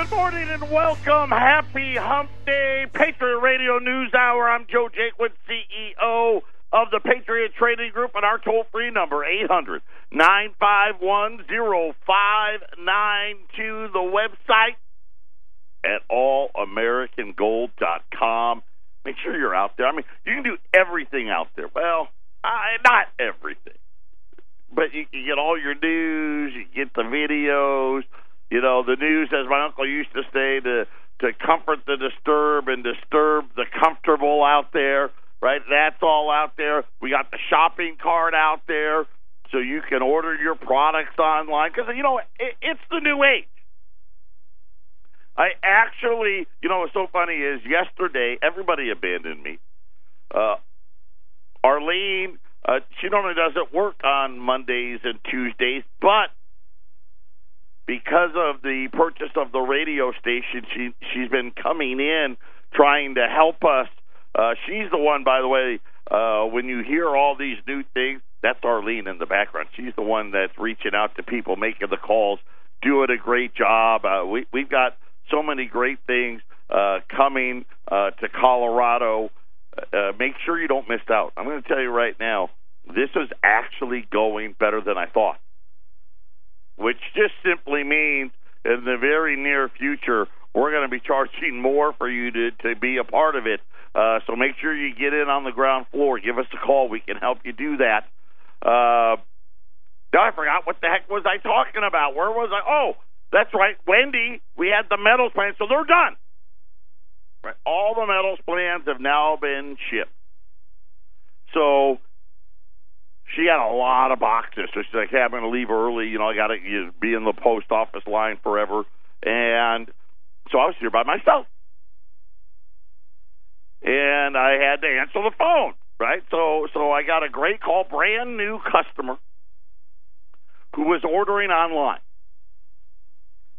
Good morning and welcome. Happy Hump Day, Patriot Radio News Hour. I'm Joe Jaquin, CEO of the Patriot Trading Group, and our toll free number, 800 951 0592. The website at allamericangold.com. Make sure you're out there. I mean, you can do everything out there. Well, uh, not everything. But you can get all your news, you get the videos, you know, the news, as my uncle used to say, to to comfort the disturbed and disturb the comfortable out there, right? That's all out there. We got the shopping cart out there, so you can order your products online because you know it, it's the new age. I actually, you know, what's so funny is yesterday everybody abandoned me. Uh, Arlene, uh, she normally doesn't work on Mondays and Tuesdays, but because of the purchase of the radio station, she she's been coming in trying to help us. Uh, she's the one, by the way. Uh, when you hear all these new things, that's Arlene in the background. She's the one that's reaching out to people, making the calls, doing a great job. Uh, we we've got so many great things uh, coming uh, to Colorado. Uh, make sure you don't miss out. I'm going to tell you right now, this is actually going better than I thought, which just simply means in the very near future, we're going to be charging more for you to, to be a part of it. Uh, so make sure you get in on the ground floor. Give us a call. We can help you do that. Uh, now I forgot what the heck was I talking about. Where was I? Oh, that's right. Wendy, we had the metals plans, so they're done. Right. All the metals plans have now been shipped. So she had a lot of boxes. So she's like, hey, I'm going to leave early. You know, I got to be in the post office line forever. And so I was here by myself. And I had to answer the phone, right? So so I got a great call, brand new customer who was ordering online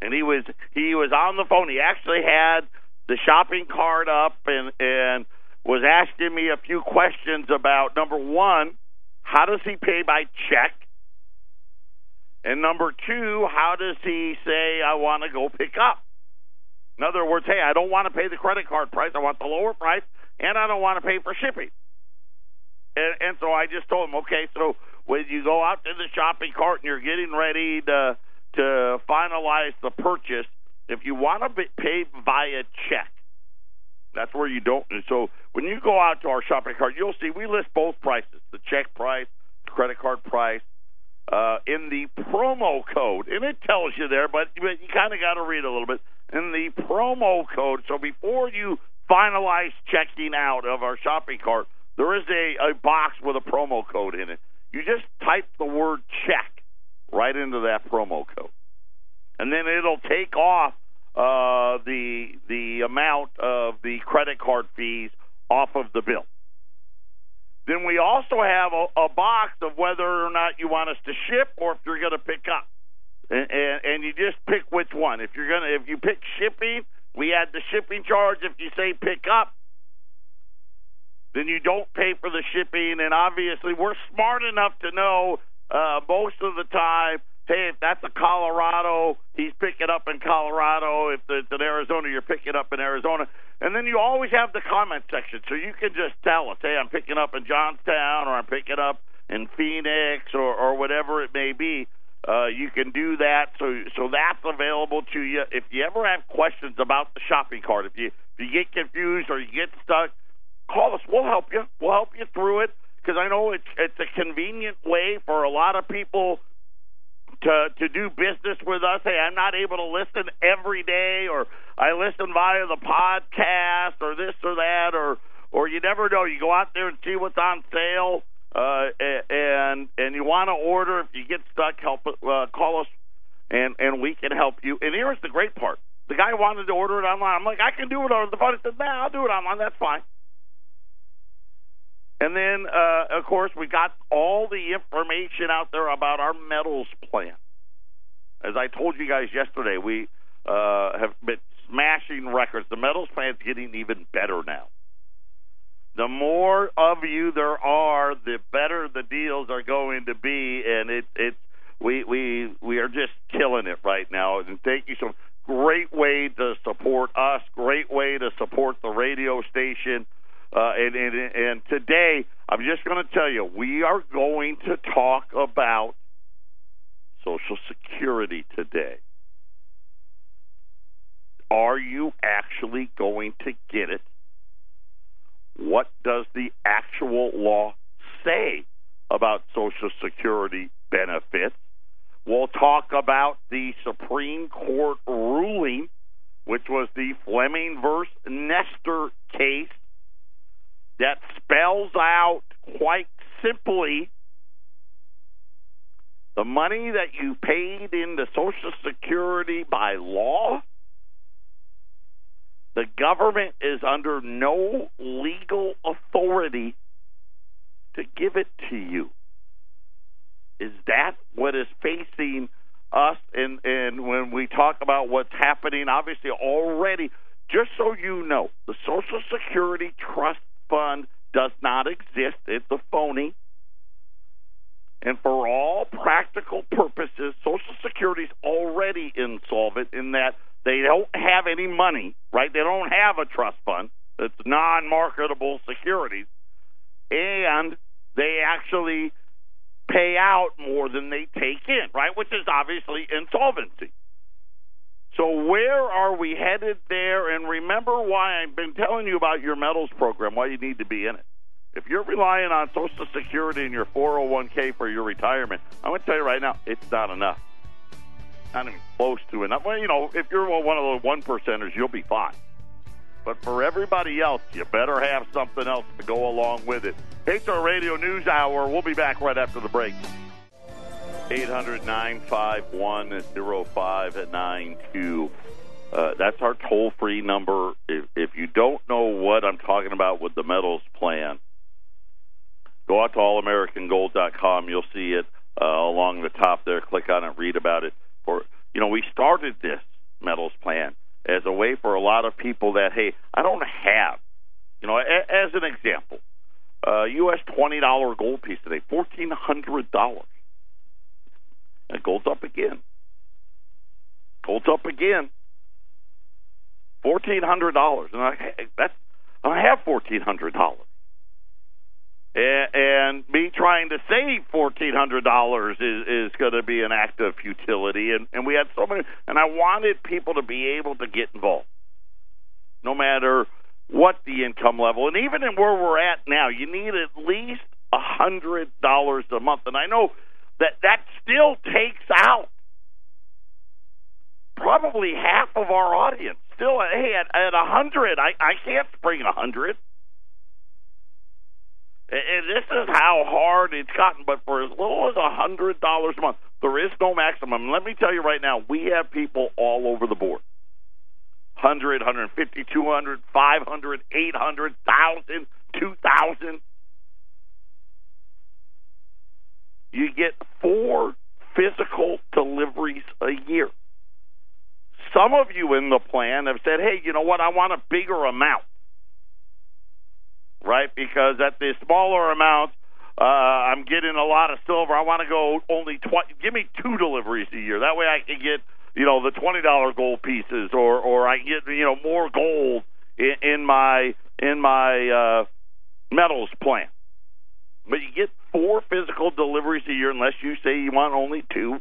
and he was he was on the phone. He actually had the shopping cart up and and was asking me a few questions about number one, how does he pay by check? And number two, how does he say I want to go pick up? In other words, hey, I don't want to pay the credit card price. I want the lower price, and I don't want to pay for shipping. And, and so I just told him, okay, so when you go out to the shopping cart and you're getting ready to to finalize the purchase, if you want to be pay via check, that's where you don't. And So when you go out to our shopping cart, you'll see we list both prices: the check price, the credit card price. Uh, in the promo code, and it tells you there, but you, you kind of got to read a little bit. In the promo code, so before you finalize checking out of our shopping cart, there is a, a box with a promo code in it. You just type the word check right into that promo code, and then it'll take off uh, the the amount of the credit card fees off of the bill. Then we also have a, a box of whether or not you want us to ship or if you're going to pick up, and, and, and you just pick which one. If you're gonna if you pick shipping, we add the shipping charge. If you say pick up, then you don't pay for the shipping. And obviously, we're smart enough to know uh, most of the time, hey, if that's a Colorado, he's picking up in Colorado. If it's in Arizona, you're picking up in Arizona. And then you always have the comment section, so you can just tell us, hey, I'm picking up in Johnstown, or I'm picking up in Phoenix, or, or whatever it may be. Uh, you can do that, so so that's available to you. If you ever have questions about the shopping cart, if you if you get confused or you get stuck, call us. We'll help you. We'll help you through it because I know it's it's a convenient way for a lot of people to to do business with us. Hey, I'm not able to listen every day, or I listen via the podcast, or this or that, or or you never know. You go out there and see what's on sale, uh, and and you want to order. If you get stuck, help uh, call us, and and we can help you. And here's the great part: the guy wanted to order it online. I'm like, I can do it over the phone. He said, Nah, I'll do it online. That's fine. And then, uh, of course, we got all the information out there about our metals plan. As I told you guys yesterday, we uh, have been smashing records. The metals plan's getting even better now. The more of you there are, the better the deals are going to be, and it, it's we we we are just killing it right now. And thank you so. Great great way to support us, great way to support the radio station. Uh, and, and, and today, I'm just going to tell you, we are going to talk about Social Security today. Are you actually going to get it? What does the actual law say about Social Security benefits? We'll talk about the Supreme Court ruling, which was the Fleming versus Nestor case that spells out quite simply the money that you paid into Social Security by law. The government is under no legal authority to give it to you. Is that what is facing us? And, and when we talk about what's happening, obviously already, just so you know, the Social Security Trust Fund does not exist. It's a phony. And for all practical purposes, Social Security is already insolvent in that they don't have any money, right? They don't have a trust fund. It's non marketable securities. And they actually pay out more than they take in, right? Which is obviously insolvency. So where are we headed there? And remember why I've been telling you about your metals program, why you need to be in it. If you're relying on Social Security and your 401k for your retirement, I'm going to tell you right now, it's not enough. Not even close to enough. Well, you know, if you're one of the one percenters, you'll be fine. But for everybody else, you better have something else to go along with it. Patriot Radio News Hour. We'll be back right after the break. 800 951 0592. Uh, that's our toll free number. If, if you don't know what I'm talking about with the metals plan, go out to allamericangold.com. You'll see it uh, along the top there. Click on it, read about it. For You know, we started this metals plan as a way for a lot of people that, hey, I don't have. You know, as an example, uh, U.S. $20 gold piece today, $1,400. That gold's up again. Gold's up again. Fourteen hundred dollars, and I that's I have fourteen hundred dollars, and me trying to save fourteen hundred dollars is is going to be an act of futility. And and we had so many, and I wanted people to be able to get involved, no matter what the income level, and even in where we're at now, you need at least a hundred dollars a month. And I know that that still takes out probably half of our audience. Still, hey, at, at a hundred, I I can't spring a hundred. And this is how hard it's gotten. But for as little as a hundred dollars a month, there is no maximum. Let me tell you right now, we have people all over the board. 100, 150, 200, 500, 800, 1,000, 2,000. You get four physical deliveries a year. Some of you in the plan have said, hey, you know what? I want a bigger amount right? Because at the smaller amounts, uh, I'm getting a lot of silver. I want to go only twenty. Give me two deliveries a year. That way, I can get you know the twenty dollar gold pieces, or or I get you know more gold in, in my in my uh, metals plant. But you get four physical deliveries a year, unless you say you want only two.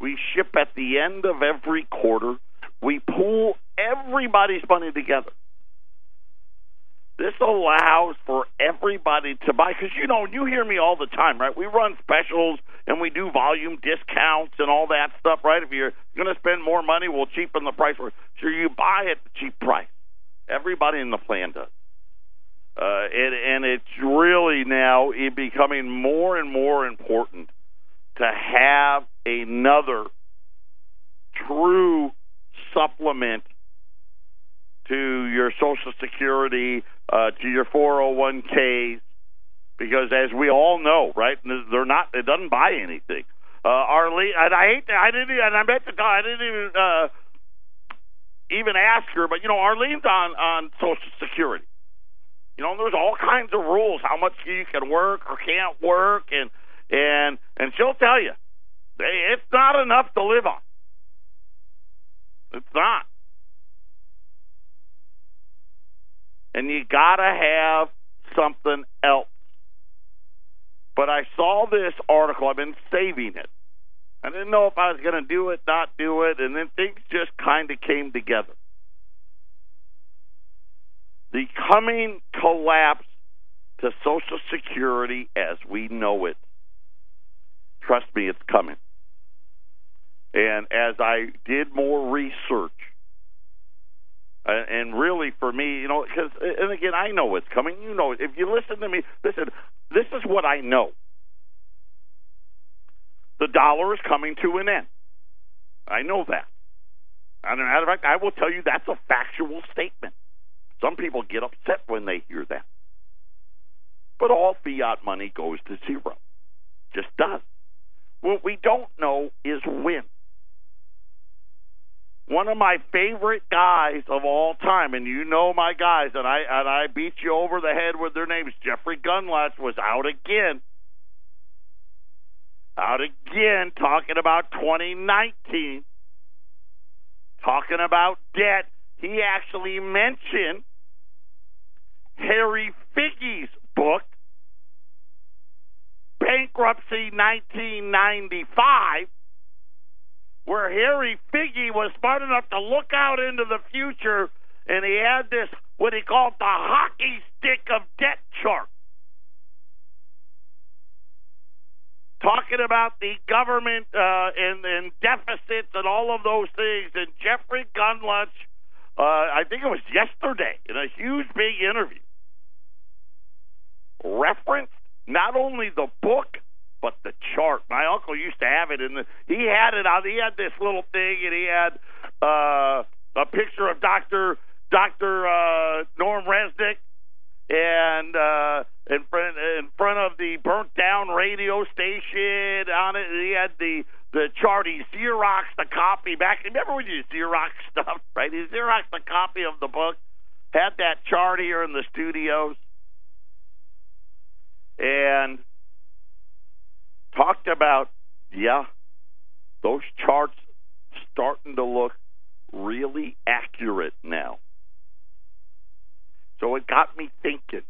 We ship at the end of every quarter. We pool everybody's money together. This allows for everybody to buy because you know you hear me all the time, right? We run specials and we do volume discounts and all that stuff, right? If you're going to spend more money, we'll cheapen the price. Sure, you buy at the cheap price. Everybody in the plan does. Uh, and, and it's really now becoming more and more important to have another true supplement to your Social Security, uh, to your 401ks, because as we all know, right, they're not. It doesn't buy anything. Uh, Arlene, and I hate. To, I didn't. And I meant to. I didn't even uh, even ask her, but you know, Arlene's on on Social Security. You know, there's all kinds of rules how much you can work or can't work, and and and she'll tell you, it's not enough to live on. It's not. And you got to have something else. But I saw this article. I've been saving it. I didn't know if I was going to do it, not do it, and then things just kind of came together. The coming collapse to Social Security as we know it. Trust me, it's coming. And as I did more research, uh, and really for me, you know, because, and again, I know it's coming. You know, if you listen to me, listen, this is what I know. The dollar is coming to an end. I know that. As a matter of fact, I will tell you that's a factual statement. Some people get upset when they hear that. But all fiat money goes to zero. Just does. What we don't know is when. One of my favorite guys of all time, and you know my guys, and I and I beat you over the head with their names. Jeffrey Gundlach was out again, out again, talking about 2019, talking about debt. He actually mentioned Harry Figgie's book, Bankruptcy 1995, where Harry Figgie was smart enough to look out into the future and he had this, what he called the hockey stick of debt chart. Talking about the government uh, and, and deficits and all of those things. And Jeffrey Gundlach, uh, I think it was yesterday, in a huge big interview, referenced not only the book but the chart. My uncle used to have it, and he had it on. He had this little thing, and he had uh, a picture of Doctor Doctor uh, Norm Resnick, and uh, in front in front of the burnt down radio station on it. He had the the chart. He Xeroxed a copy back. Remember when you Xerox stuff, right? He Xeroxed a copy of the book. Had that chart here in the studios and talked about, yeah, those charts starting to look really accurate now. So it got me thinking.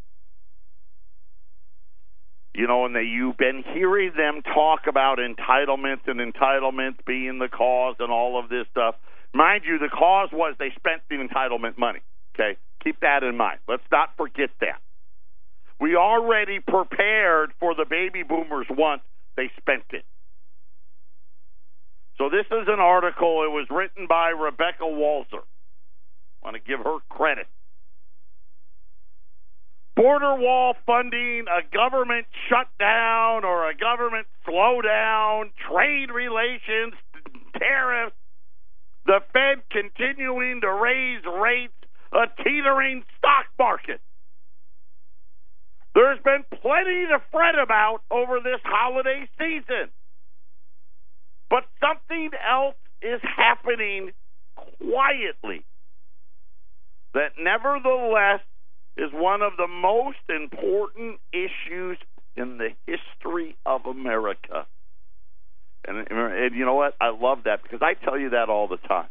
You know, and that you've been hearing them talk about entitlements and entitlements being the cause and all of this stuff. Mind you, the cause was they spent the entitlement money. Okay? Keep that in mind. Let's not forget that. We already prepared for the baby boomers once they spent it. So this is an article. It was written by Rebecca Walser. I want to give her credit. Border wall funding, a government shutdown or a government slowdown, trade relations, tariffs, the Fed continuing to raise rates, a teetering stock market. There's been plenty to fret about over this holiday season. But something else is happening quietly that nevertheless is one of the most important issues in the history of America. And, and you know what? I love that because I tell you that all the time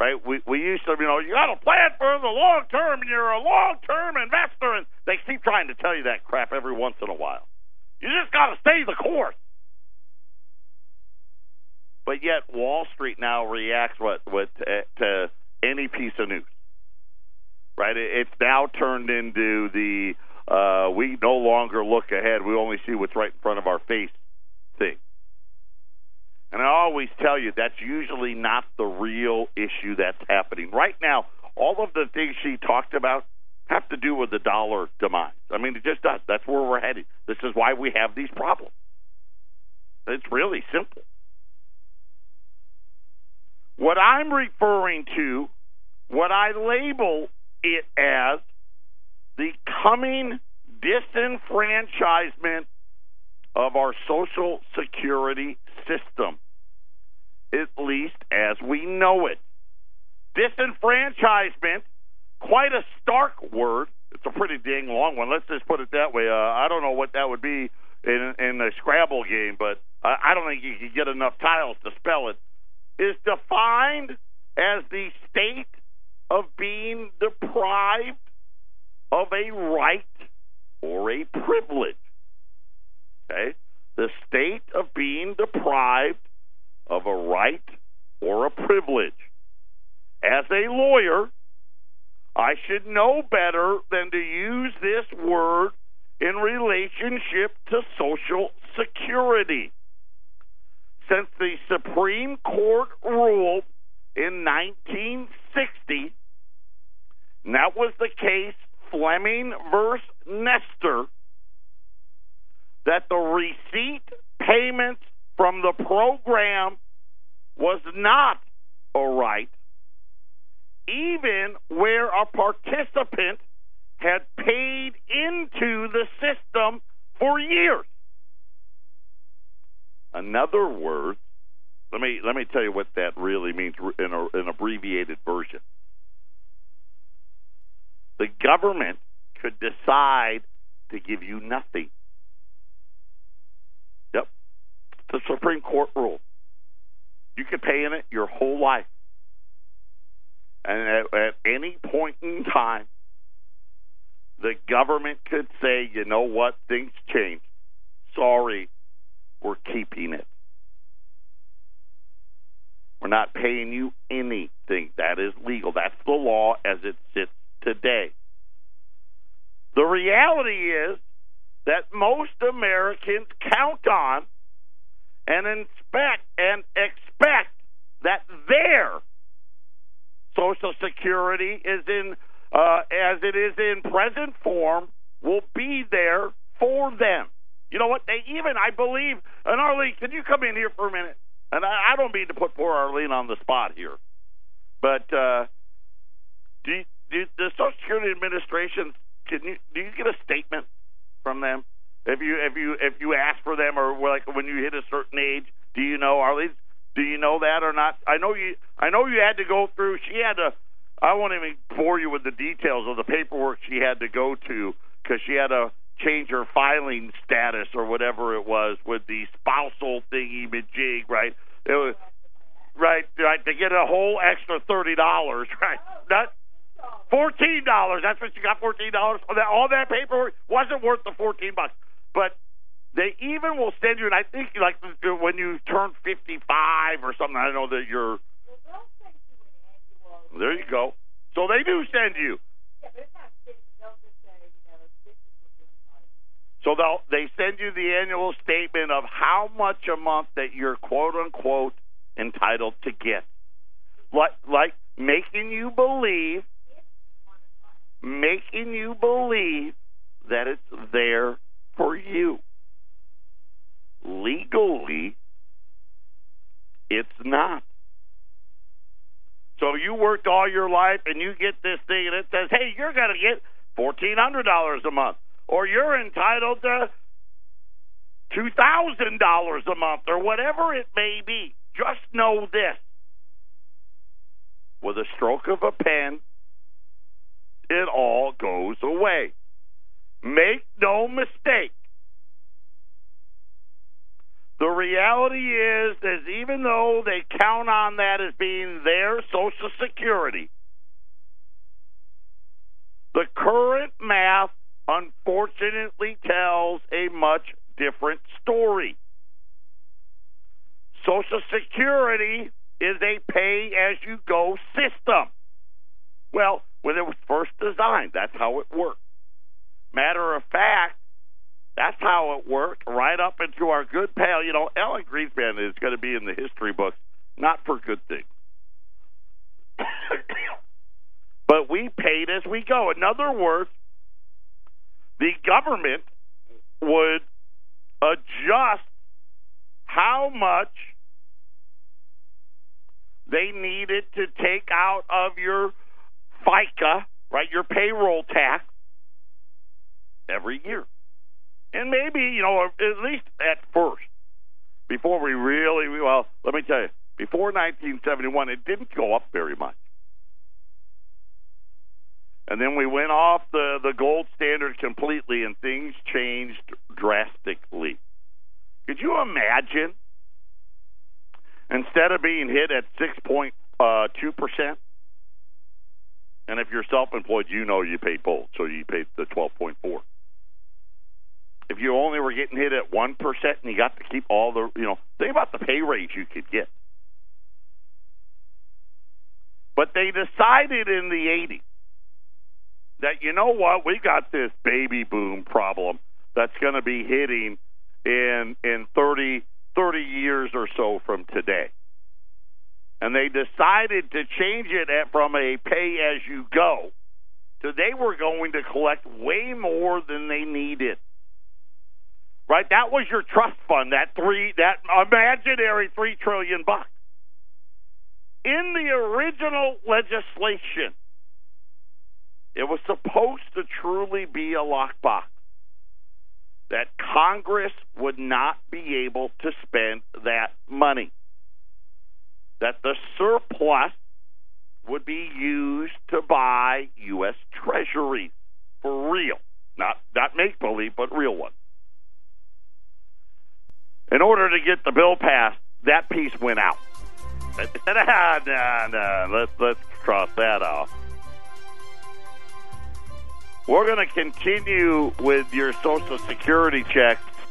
right? We we used to, you know, you got to plan for the long term, and you're a long term investor, and they keep trying to tell you that crap every once in a while. You just got to stay the course. But yet, Wall Street now reacts what what to, to any piece of news, right? It's now turned into the uh, we no longer look ahead; we only see what's right in front of our face thing. And I always tell you that's usually not the real issue that's happening. Right now, all of the things she talked about have to do with the dollar demise. I mean, it just does. That's where we're heading. This is why we have these problems. It's really simple. What I'm referring to, what I label it as the coming disenfranchisement of our Social Security system, at least as we know it. Disenfranchisement, quite a stark word. It's a pretty dang long one. Let's just put it that way. Uh, I don't know what that would be in, in a Scrabble game, but I, don't think you can get enough tiles to spell it. Is defined as the state of being deprived of a right or a privilege. Okay? The state of being deprived of a right or a privilege. As a lawyer, I should know better than to use this word in relationship to Social Security. Since the Supreme Court ruled in 1960, and that was the case Fleming versus Nestor, that the receipt payments from the program was not a right, even where a participant had paid into the system for years. In other words, let me let me tell you what that really means in a, an abbreviated version. The government could decide to give you nothing. The Supreme Court rule. You could pay in it your whole life, and at, at any point in time, the government could say, you know what, things changed. Sorry, we're keeping it. We're not paying you anything. That is legal. That's the law as it sits today. The reality is that most Americans count on and inspect and expect that their Social Security is in uh, as it is in present form, will be there for them. You know what? They even, I believe, and Arlene, can you come in here for a minute? And I, I don't mean to put poor Arlene on the spot here, but uh, do, do the Social Security Administration can you do you get a statement from them? If you if you if you ask for them or like when you hit a certain age, do you know Arlene? Do you know that or not? I know you. I know you had to go through. She had to I won't even bore you with the details of the paperwork she had to go to because she had to change her filing status or whatever it was with the spousal thingy majig, right? It was right, right to get a whole extra thirty dollars, right? That fourteen dollars. That's what she got. Fourteen dollars. All that, paperwork wasn't worth the fourteen bucks, but they even will send you. And I think like when you turn fifty-five or something, I know that you're there you go. So they do send you. Yeah, big, they'll just say, you know, so they'll they send you the annual statement of how much a month that you're quote unquote entitled to get. Like like making you believe making you believe that it's there for you. Legally it's not. So you worked all your life and you get this thing and it says, hey, you're going to get $1,400 a month, or you're entitled to $2,000 a month, or whatever it may be. Just know this. With a stroke of a pen, it all goes away. Make no mistake. The reality is, is even though they count on that as being their Social Security, the current math unfortunately tells a much different story. Social Security is a pay as you go system. Well, when it was first designed, that's how it worked. Matter of fact, that's how it worked, right up into our good pal. You know, Alan Greenspan is going to be in the history books, not for good things. but we paid as we go. In other words, the government would adjust how much they needed to take out of your FICA, right, your payroll tax, every year. And maybe you know at least at first before we really well let me tell you before 1971 it didn't go up very much. And then we went off the the gold standard completely and things changed drastically. Could you imagine? Instead of being hit at uh, two percent. And if you're self-employed, you know you paid both, so you paid the twelve point four. If you only were getting hit at one percent and you got to keep all the, you know, think about the pay raise you could get. But they decided in the '80s that you know what, we got this baby boom problem that's going to be hitting in in 30, 30 years or so from today. And they decided to change it at, from a pay as you go to they were going to collect way more than they needed. Right? That was your trust fund, that three that imaginary 3 trillion bucks. In the original legislation, it was supposed to truly be a lockbox that Congress would not be able to spend that money. That the surplus would be used to buy U.S. Treasuries for real, not not make believe, but real ones. In order to get the bill passed, that piece went out. nah, nah, let's let's cross that off. We're going to continue with your Social Security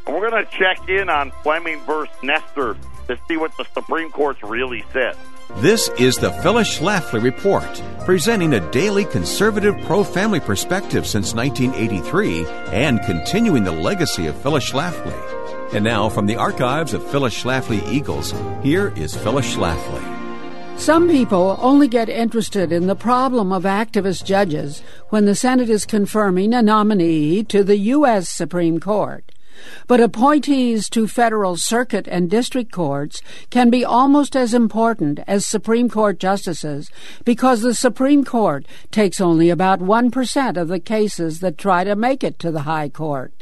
check. We're going to check in on Fleming versus Nestor to see what the Supreme Court's really said. This is the Phyllis Schlafly Report, presenting a daily conservative pro family perspective since 1983 and continuing the legacy of Phyllis Schlafly. And now, from the archives of Phyllis Schlafly Eagles, here is Phyllis Schlafly. Some people only get interested in the problem of activist judges when the Senate is confirming a nominee to the U.S. Supreme Court. But appointees to federal circuit and district courts can be almost as important as Supreme Court justices because the Supreme Court takes only about 1% of the cases that try to make it to the High Court.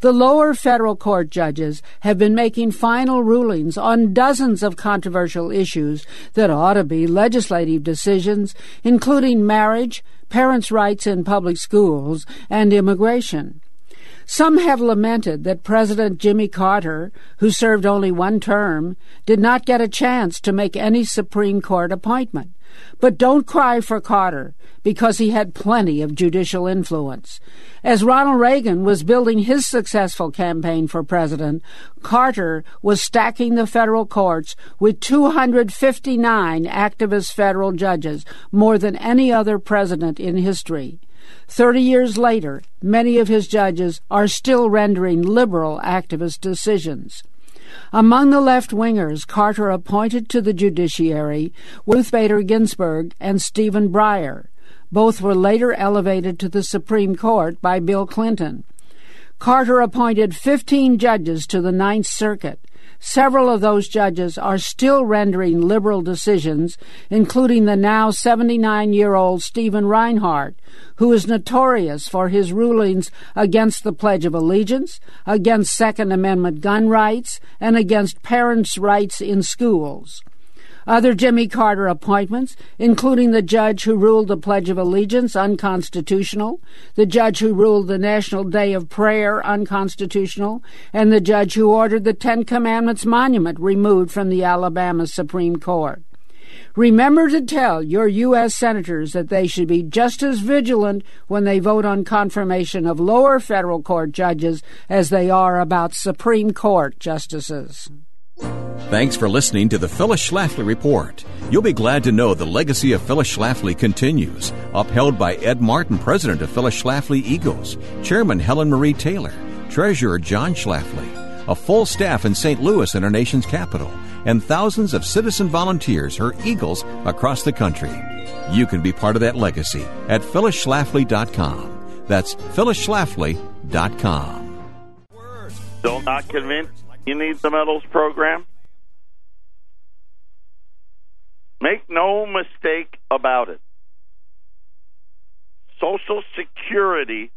The lower federal court judges have been making final rulings on dozens of controversial issues that ought to be legislative decisions, including marriage, parents' rights in public schools, and immigration. Some have lamented that President Jimmy Carter, who served only one term, did not get a chance to make any Supreme Court appointment. But don't cry for Carter, because he had plenty of judicial influence. As Ronald Reagan was building his successful campaign for president, Carter was stacking the federal courts with 259 activist federal judges, more than any other president in history. Thirty years later, many of his judges are still rendering liberal activist decisions. Among the left wingers Carter appointed to the judiciary Ruth Bader Ginsburg and Stephen Breyer. Both were later elevated to the Supreme Court by Bill Clinton. Carter appointed 15 judges to the Ninth Circuit. Several of those judges are still rendering liberal decisions, including the now 79 year old Stephen Reinhardt, who is notorious for his rulings against the Pledge of Allegiance, against Second Amendment gun rights, and against parents' rights in schools. Other Jimmy Carter appointments, including the judge who ruled the Pledge of Allegiance unconstitutional, the judge who ruled the National Day of Prayer unconstitutional, and the judge who ordered the Ten Commandments monument removed from the Alabama Supreme Court. Remember to tell your U.S. senators that they should be just as vigilant when they vote on confirmation of lower federal court judges as they are about Supreme Court justices. Thanks for listening to the Phyllis Schlafly Report. You'll be glad to know the legacy of Phyllis Schlafly continues, upheld by Ed Martin, president of Phyllis Schlafly Eagles, chairman Helen Marie Taylor, treasurer John Schlafly, a full staff in St. Louis and our nation's capital, and thousands of citizen volunteers, her Eagles, across the country. You can be part of that legacy at phyllisschlafly.com. That's phyllisschlafly.com. Still not convinced you need the medals program? Make no mistake about it. Social Security,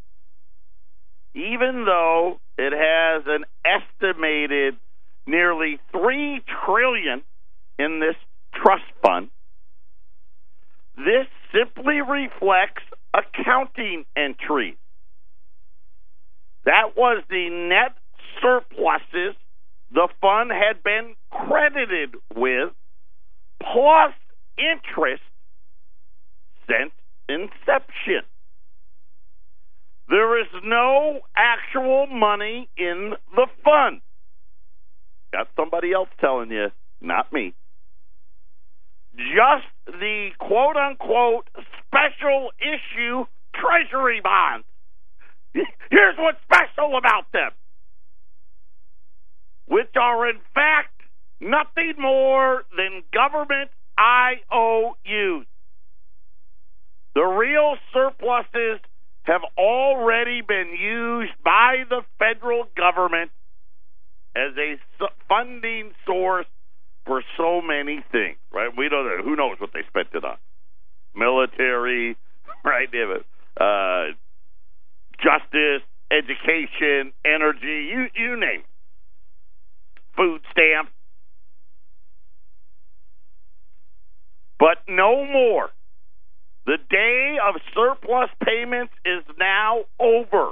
even though it has an estimated nearly three trillion in this trust fund, this simply reflects accounting entries. That was the net surpluses the fund had been credited with plus interest since inception. There is no actual money in the fund. Got somebody else telling you, not me. Just the quote unquote special issue treasury bonds. Here's what's special about them, which are in fact nothing more than government IOUs. The real surpluses have already been used by the federal government as a funding source for so many things, right? We don't know who knows what they spent it on. Military, right? Uh, justice, education, energy, you you name it. Food stamps. But no more. The day of surplus payments is now over.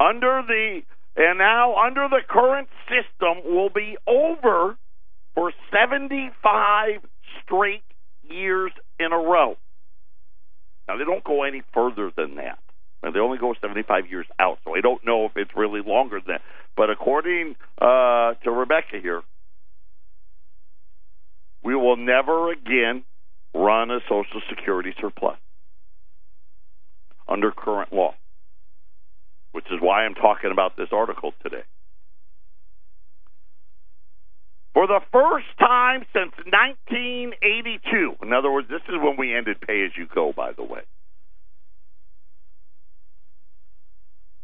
Under the and now under the current system will be over for 75 straight years in a row. Now they don't go any further than that. And they only go 75 years out, so I don't know if it's really longer than that. But according uh, to Rebecca here, we will never again run a Social Security surplus under current law, which is why I'm talking about this article today. For the first time since 1982, in other words, this is when we ended pay as you go, by the way.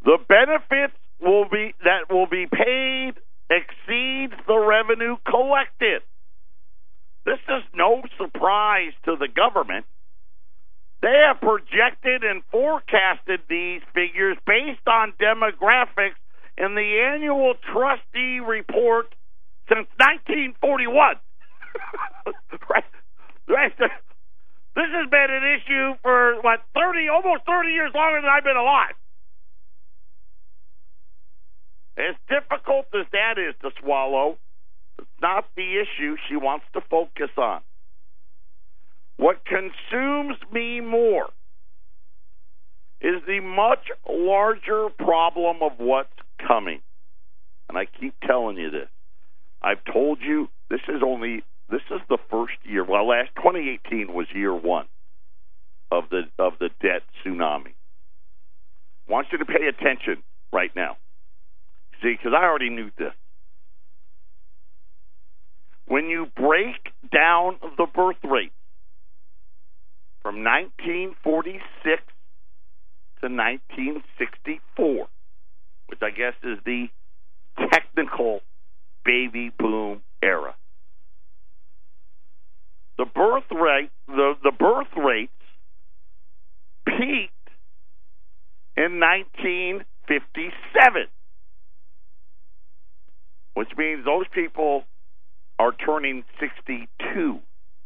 The benefits will be that will be paid exceeds the revenue collected. This is no surprise to the government. They have projected and forecasted these figures based on demographics in the annual trustee report since 1941. right? This has been an issue for what 30, almost 30 years longer than I've been alive. As difficult as that is to swallow, it's not the issue she wants to focus on. What consumes me more is the much larger problem of what's coming. And I keep telling you this. I've told you this is only this is the first year. Well, last 2018 was year 1 of the of the debt tsunami. I want you to pay attention right now. See, because I already knew this. When you break down the birth rate from 1946 to 1964, which I guess is the technical baby boom era. The birth rate the, the birth rates peaked in 1957, which means those people are turning 62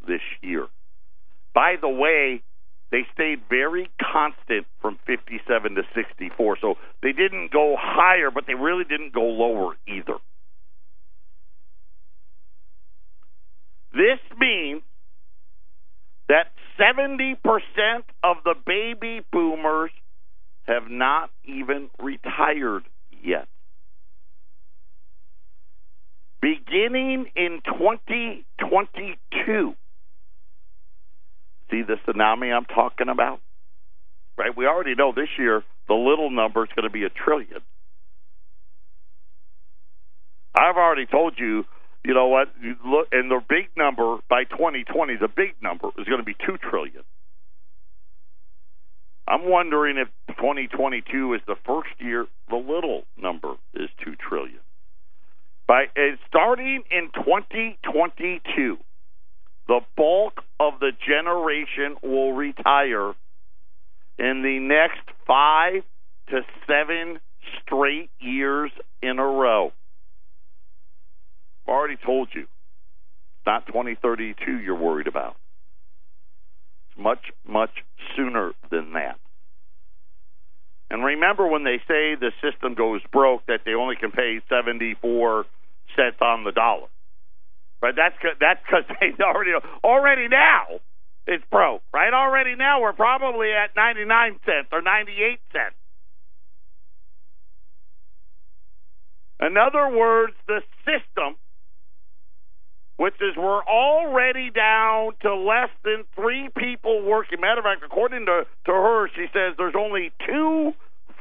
this year. By the way, they stayed very constant from 57 to 64. So they didn't go higher, but they really didn't go lower either. This means that 70% of the baby boomers have not even retired yet. Beginning in 2022, see the tsunami I'm talking about? Right? We already know this year the little number is going to be a trillion. I've already told you you know what? You look, and the big number by 2020, the big number is going to be two trillion. I'm wondering if 2022 is the first year the little number is two trillion. By uh, starting in 2022, the bulk of the generation will retire in the next five to seven straight years in a row. I've already told you. It's not 2032 you're worried about. It's much, much sooner than that. And remember when they say the system goes broke that they only can pay 74 cents on the dollar. But that's that's because they already already now it's broke, right? Already now we're probably at 99 cents or 98 cents. In other words, the system, which is we're already down to less than three people working. Matter of fact, according to, to her, she says there's only two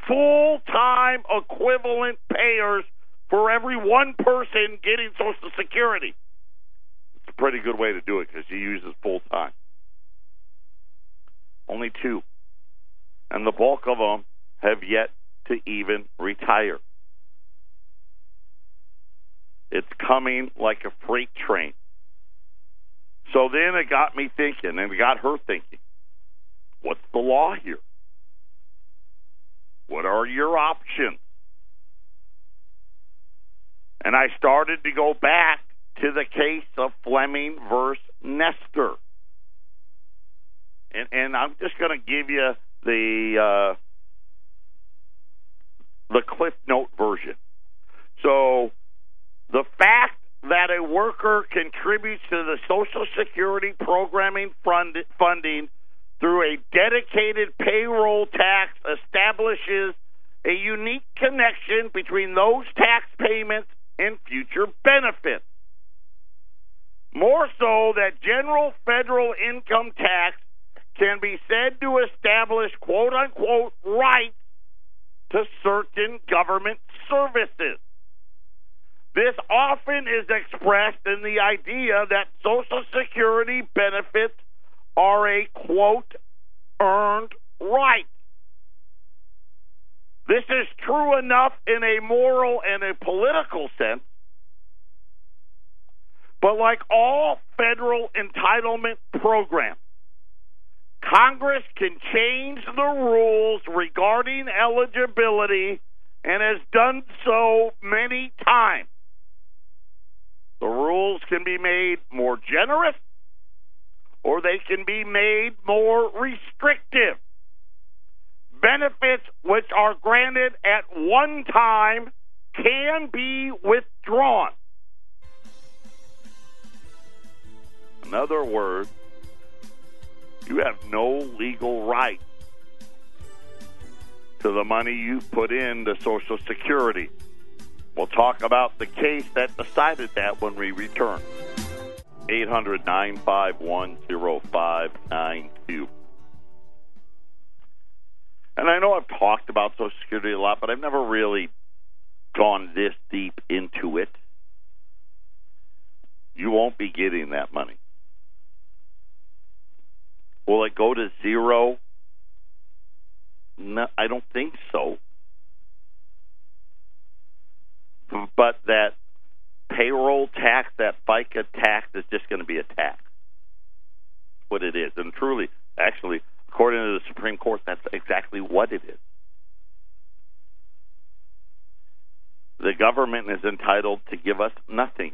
full time equivalent payers for every one person getting Social Security. It's a pretty good way to do it because she uses full time. Only two. And the bulk of them have yet to even retire. It's coming like a freight train. So then it got me thinking, and it got her thinking what's the law here? What are your options? And I started to go back to the case of Flemming versus Nestor. And, and I'm just going to give you the uh, the Cliff Note version. So the fact that a worker contributes to the Social Security programming fund, funding through a dedicated payroll tax establishes a unique connection between those tax payments and future benefits. More so that general federal income tax can be said to establish quote unquote rights to certain government services. This often is expressed in the idea that Social Security benefits are a quote earned right. This is true enough in a moral and a political sense, but like all federal entitlement programs, Congress can change the rules regarding eligibility and has done so many times. The rules can be made more generous or they can be made more restrictive. Benefits which are granted at one time can be withdrawn. In other words, you have no legal right to the money you put into Social Security. We'll talk about the case that decided that when we return. 800 951 0592. And I know I've talked about Social Security a lot, but I've never really gone this deep into it. You won't be getting that money. Will it go to zero? No, I don't think so. but that payroll tax, that FICA tax, is just going to be a tax. What it is, and truly, actually, according to the Supreme Court, that's exactly what it is. The government is entitled to give us nothing.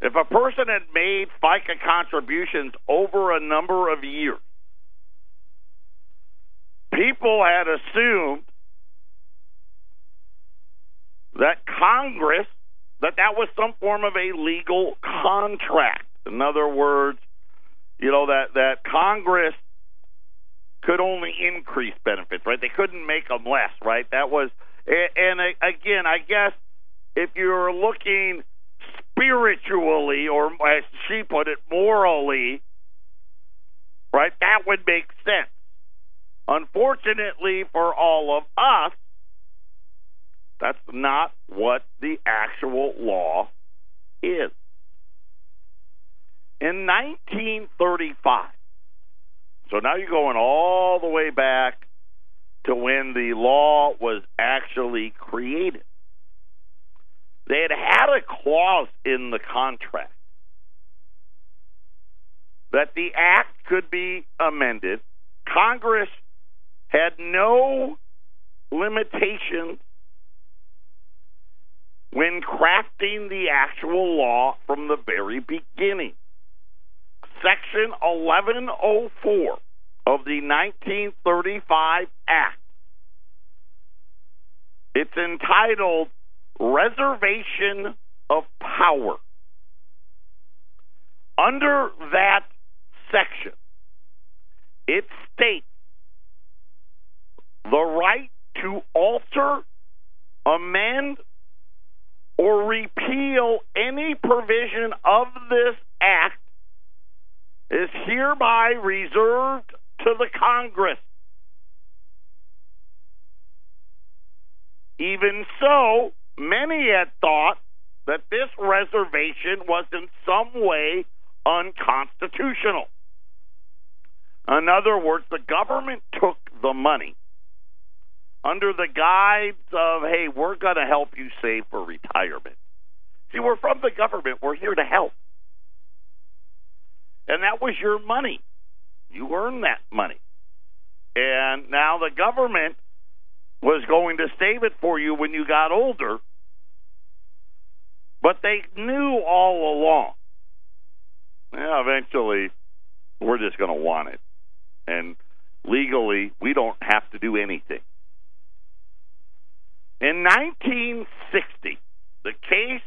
If a person had made FICA contributions over a number of years, people had assumed that Congress that that was some form of a legal contract. In other words, you know that that Congress could only increase benefits, right? They couldn't make them less, right? That was and again, I guess if you're looking spiritually or as she put it morally, right? That would make sense. Unfortunately for all of us, that's not what the actual law is. In 1935, so now you're going all the way back to when the law was actually created. They had had a clause in the contract that the act could be amended. Congress had no limitations when crafting the actual law from the very beginning. Section 1104 of the 1935 Act. It's entitled Reservation of power. Under that section, it states the right to alter, amend, or repeal any provision of this act is hereby reserved to the Congress. Even so, many had thought that this reservation was in some way unconstitutional. In other words, the government took the money under the guise of, hey, we're going to help you save for retirement. See, we're from the government, we're here to help. And that was your money. You earned that money. And now the government was going to save it for you when you got older, but they knew all along. Yeah, eventually, we're just going to want it. And legally, we don't have to do anything. In 1960, the case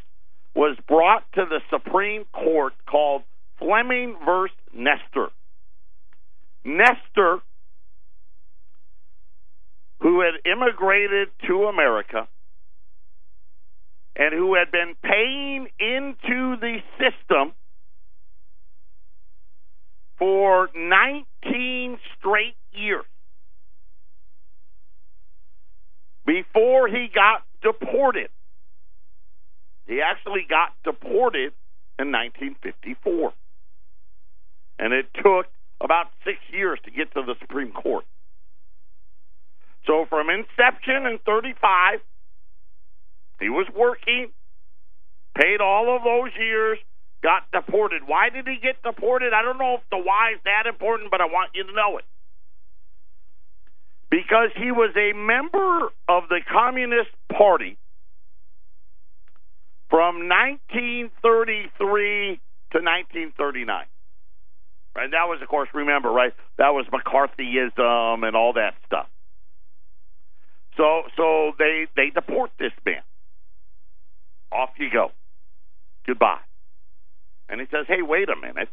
was brought to the Supreme Court called Flemming versus Nestor. Nestor, who had immigrated to America and who had been paying into the system for 19 straight years before he got deported. He actually got deported in 1954. And it took about six years to get to the Supreme Court. So from inception in 35, he was working, paid all of those years, got deported. Why did he get deported? I don't know if the why is that important, but I want you to know it. Because he was a member of the Communist Party from 1933 to 1939. Right? That was, of course, remember, right? That was McCarthyism and all that stuff. So, so they they deport this man. Off you go. Goodbye. And he says, "Hey, wait a minute.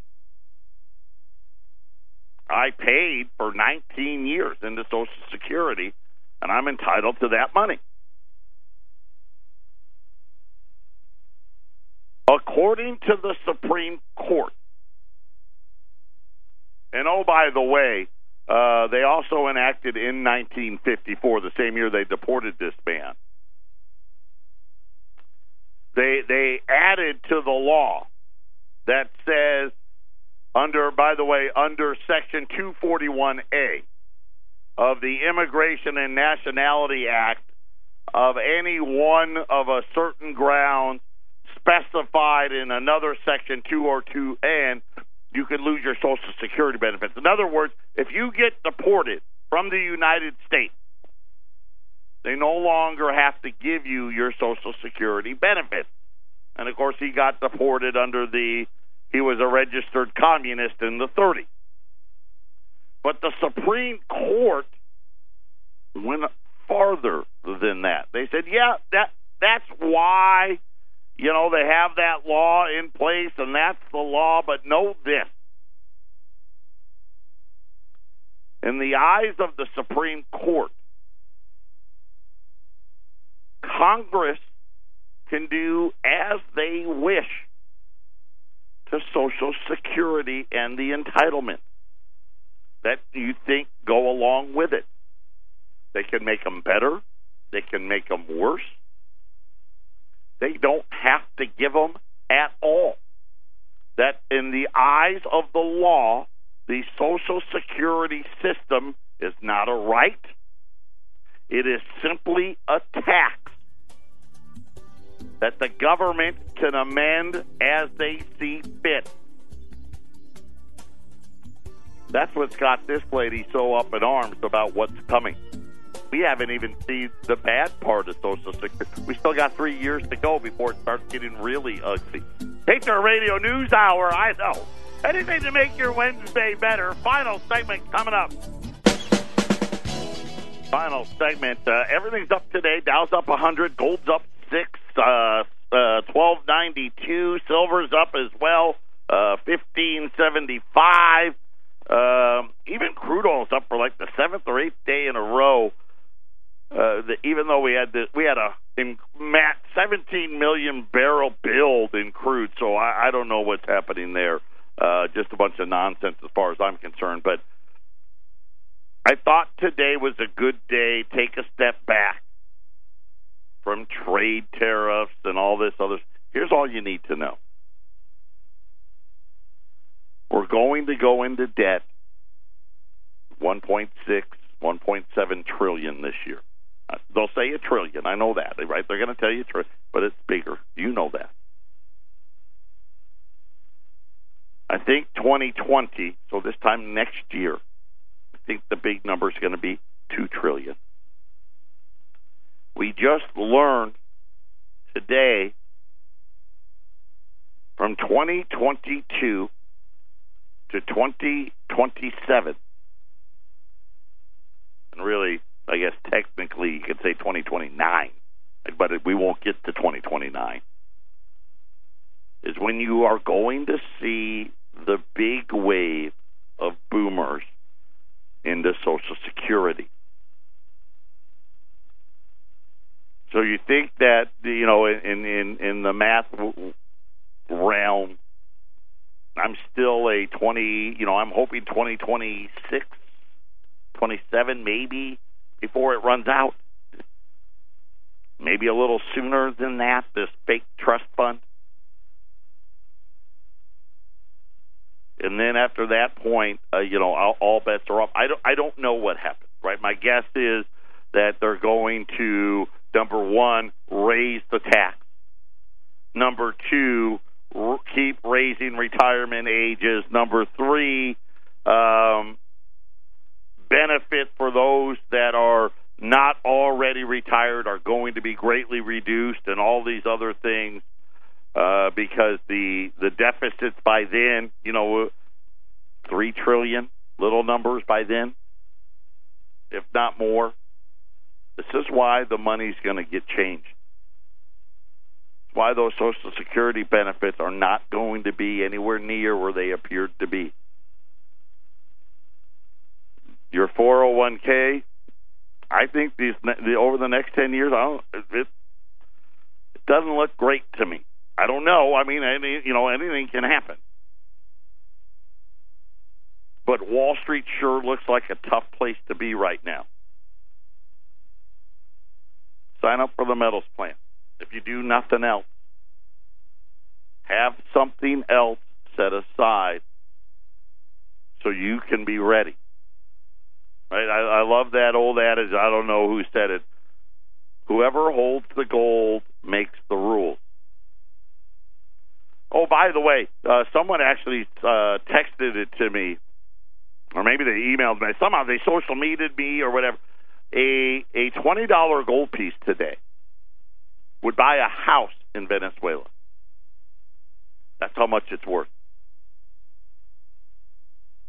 I paid for 19 years into Social Security, and I'm entitled to that money." According to the Supreme Court, and oh, by the way, uh, they also enacted in 1954, the same year they deported this man. They they added to the law that says under, by the way, under Section 241A of the Immigration and Nationality Act, of any one of a certain ground specified in another Section 202 and you could lose your Social Security benefits. In other words, if you get deported from the United States, they no longer have to give you your Social Security benefits. And of course, he got deported under the, he was a registered communist in the 30s. But the Supreme Court went farther than that. They said, yeah, that that's why you know, they have that law in place and that's the law, but know this. In the eyes of the Supreme Court, Congress can do as they wish to Social Security and the entitlement that you think go along with it. They can make them better, they can make them worse, they don't have to give them at all. That in the eyes of the law, the Social Security system is not a right. It is simply a tax that the government can amend as they see fit. That's what's got this lady so up in arms about what's coming we haven't even seen the bad part of Social Security. We still got three years to go before it starts getting really ugly. Patriot Radio News Hour, I know. Anything to make your Wednesday better. Final segment coming up. Final segment. Uh, everything's up today. Dow's up 100, gold's up 6, uh, uh, twelve ninety two. Silver's up as well, uh, fifteen seventy five. Um, even crude oil's up for like the seventh or eighth day in a row. Uh, the, even though we had the, we had a in, Matt, 17 million barrel build in crude, so I, I don't know what's happening there. Uh, just a bunch of nonsense as far as I'm concerned. But I thought today was a good day. Take a step back from trade tariffs and all this other. Here's all you need to know. We're going to go into debt 1.6, 1.7 trillion this year. Uh, they'll say a trillion. I know that, right? They're going to tell you a trillion, but it's bigger. You know that. I think 2020, so this time next year, I think the big number is going to be 2 trillion. We just learned today from 2022 to 2027, and really I guess technically you could say 2029, but we won't get to 2029, is when you are going to see the big wave of boomers into Social Security. So you think that you know in in in the math realm, I'm still a 20. You know, I'm hoping 2026, 27 maybe before it runs out. Maybe a little sooner than that, this fake trust fund. And then after that point, uh, you know, all, all bets are off. I don't, I don't know what happens, right? My guess is that they're going to, number one, raise the tax. Number two, r- keep raising retirement ages. Number three, um, benefit for those that are not already retired are going to be greatly reduced, and all these other things, uh, because the the deficits by then, you know, three trillion, little numbers by then, if not more. This is why the money's going to get changed. Why those Social Security benefits are not going to be anywhere near where they appeared to be your 401k. I think these the, over the next 10 years, I don't, it, it doesn't look great to me. I don't know. I mean, any, you know, anything can happen. But Wall Street sure looks like a tough place to be right now. Sign up for the metals plan. If you do nothing else, have something else set aside so you can be ready. Right? I, I love that old adage. I don't know who said it. Whoever holds the gold makes the rules. Oh, by the way, uh, someone actually uh, texted it to me, or maybe they emailed me. Somehow they social mediated me or whatever. A a twenty dollar gold piece today would buy a house in Venezuela. That's how much it's worth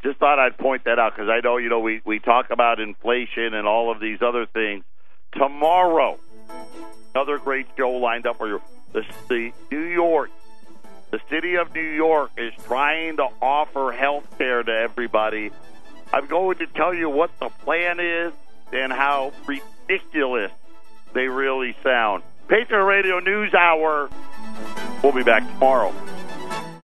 just thought I'd point that out because I know you know we we talk about inflation and all of these other things. Tomorrow, another great show lined up for you. The, the New York, the city of New York is trying to offer health care to everybody. I'm going to tell you what the plan is and how ridiculous they really sound. Patriot Radio News Hour. We'll be back tomorrow.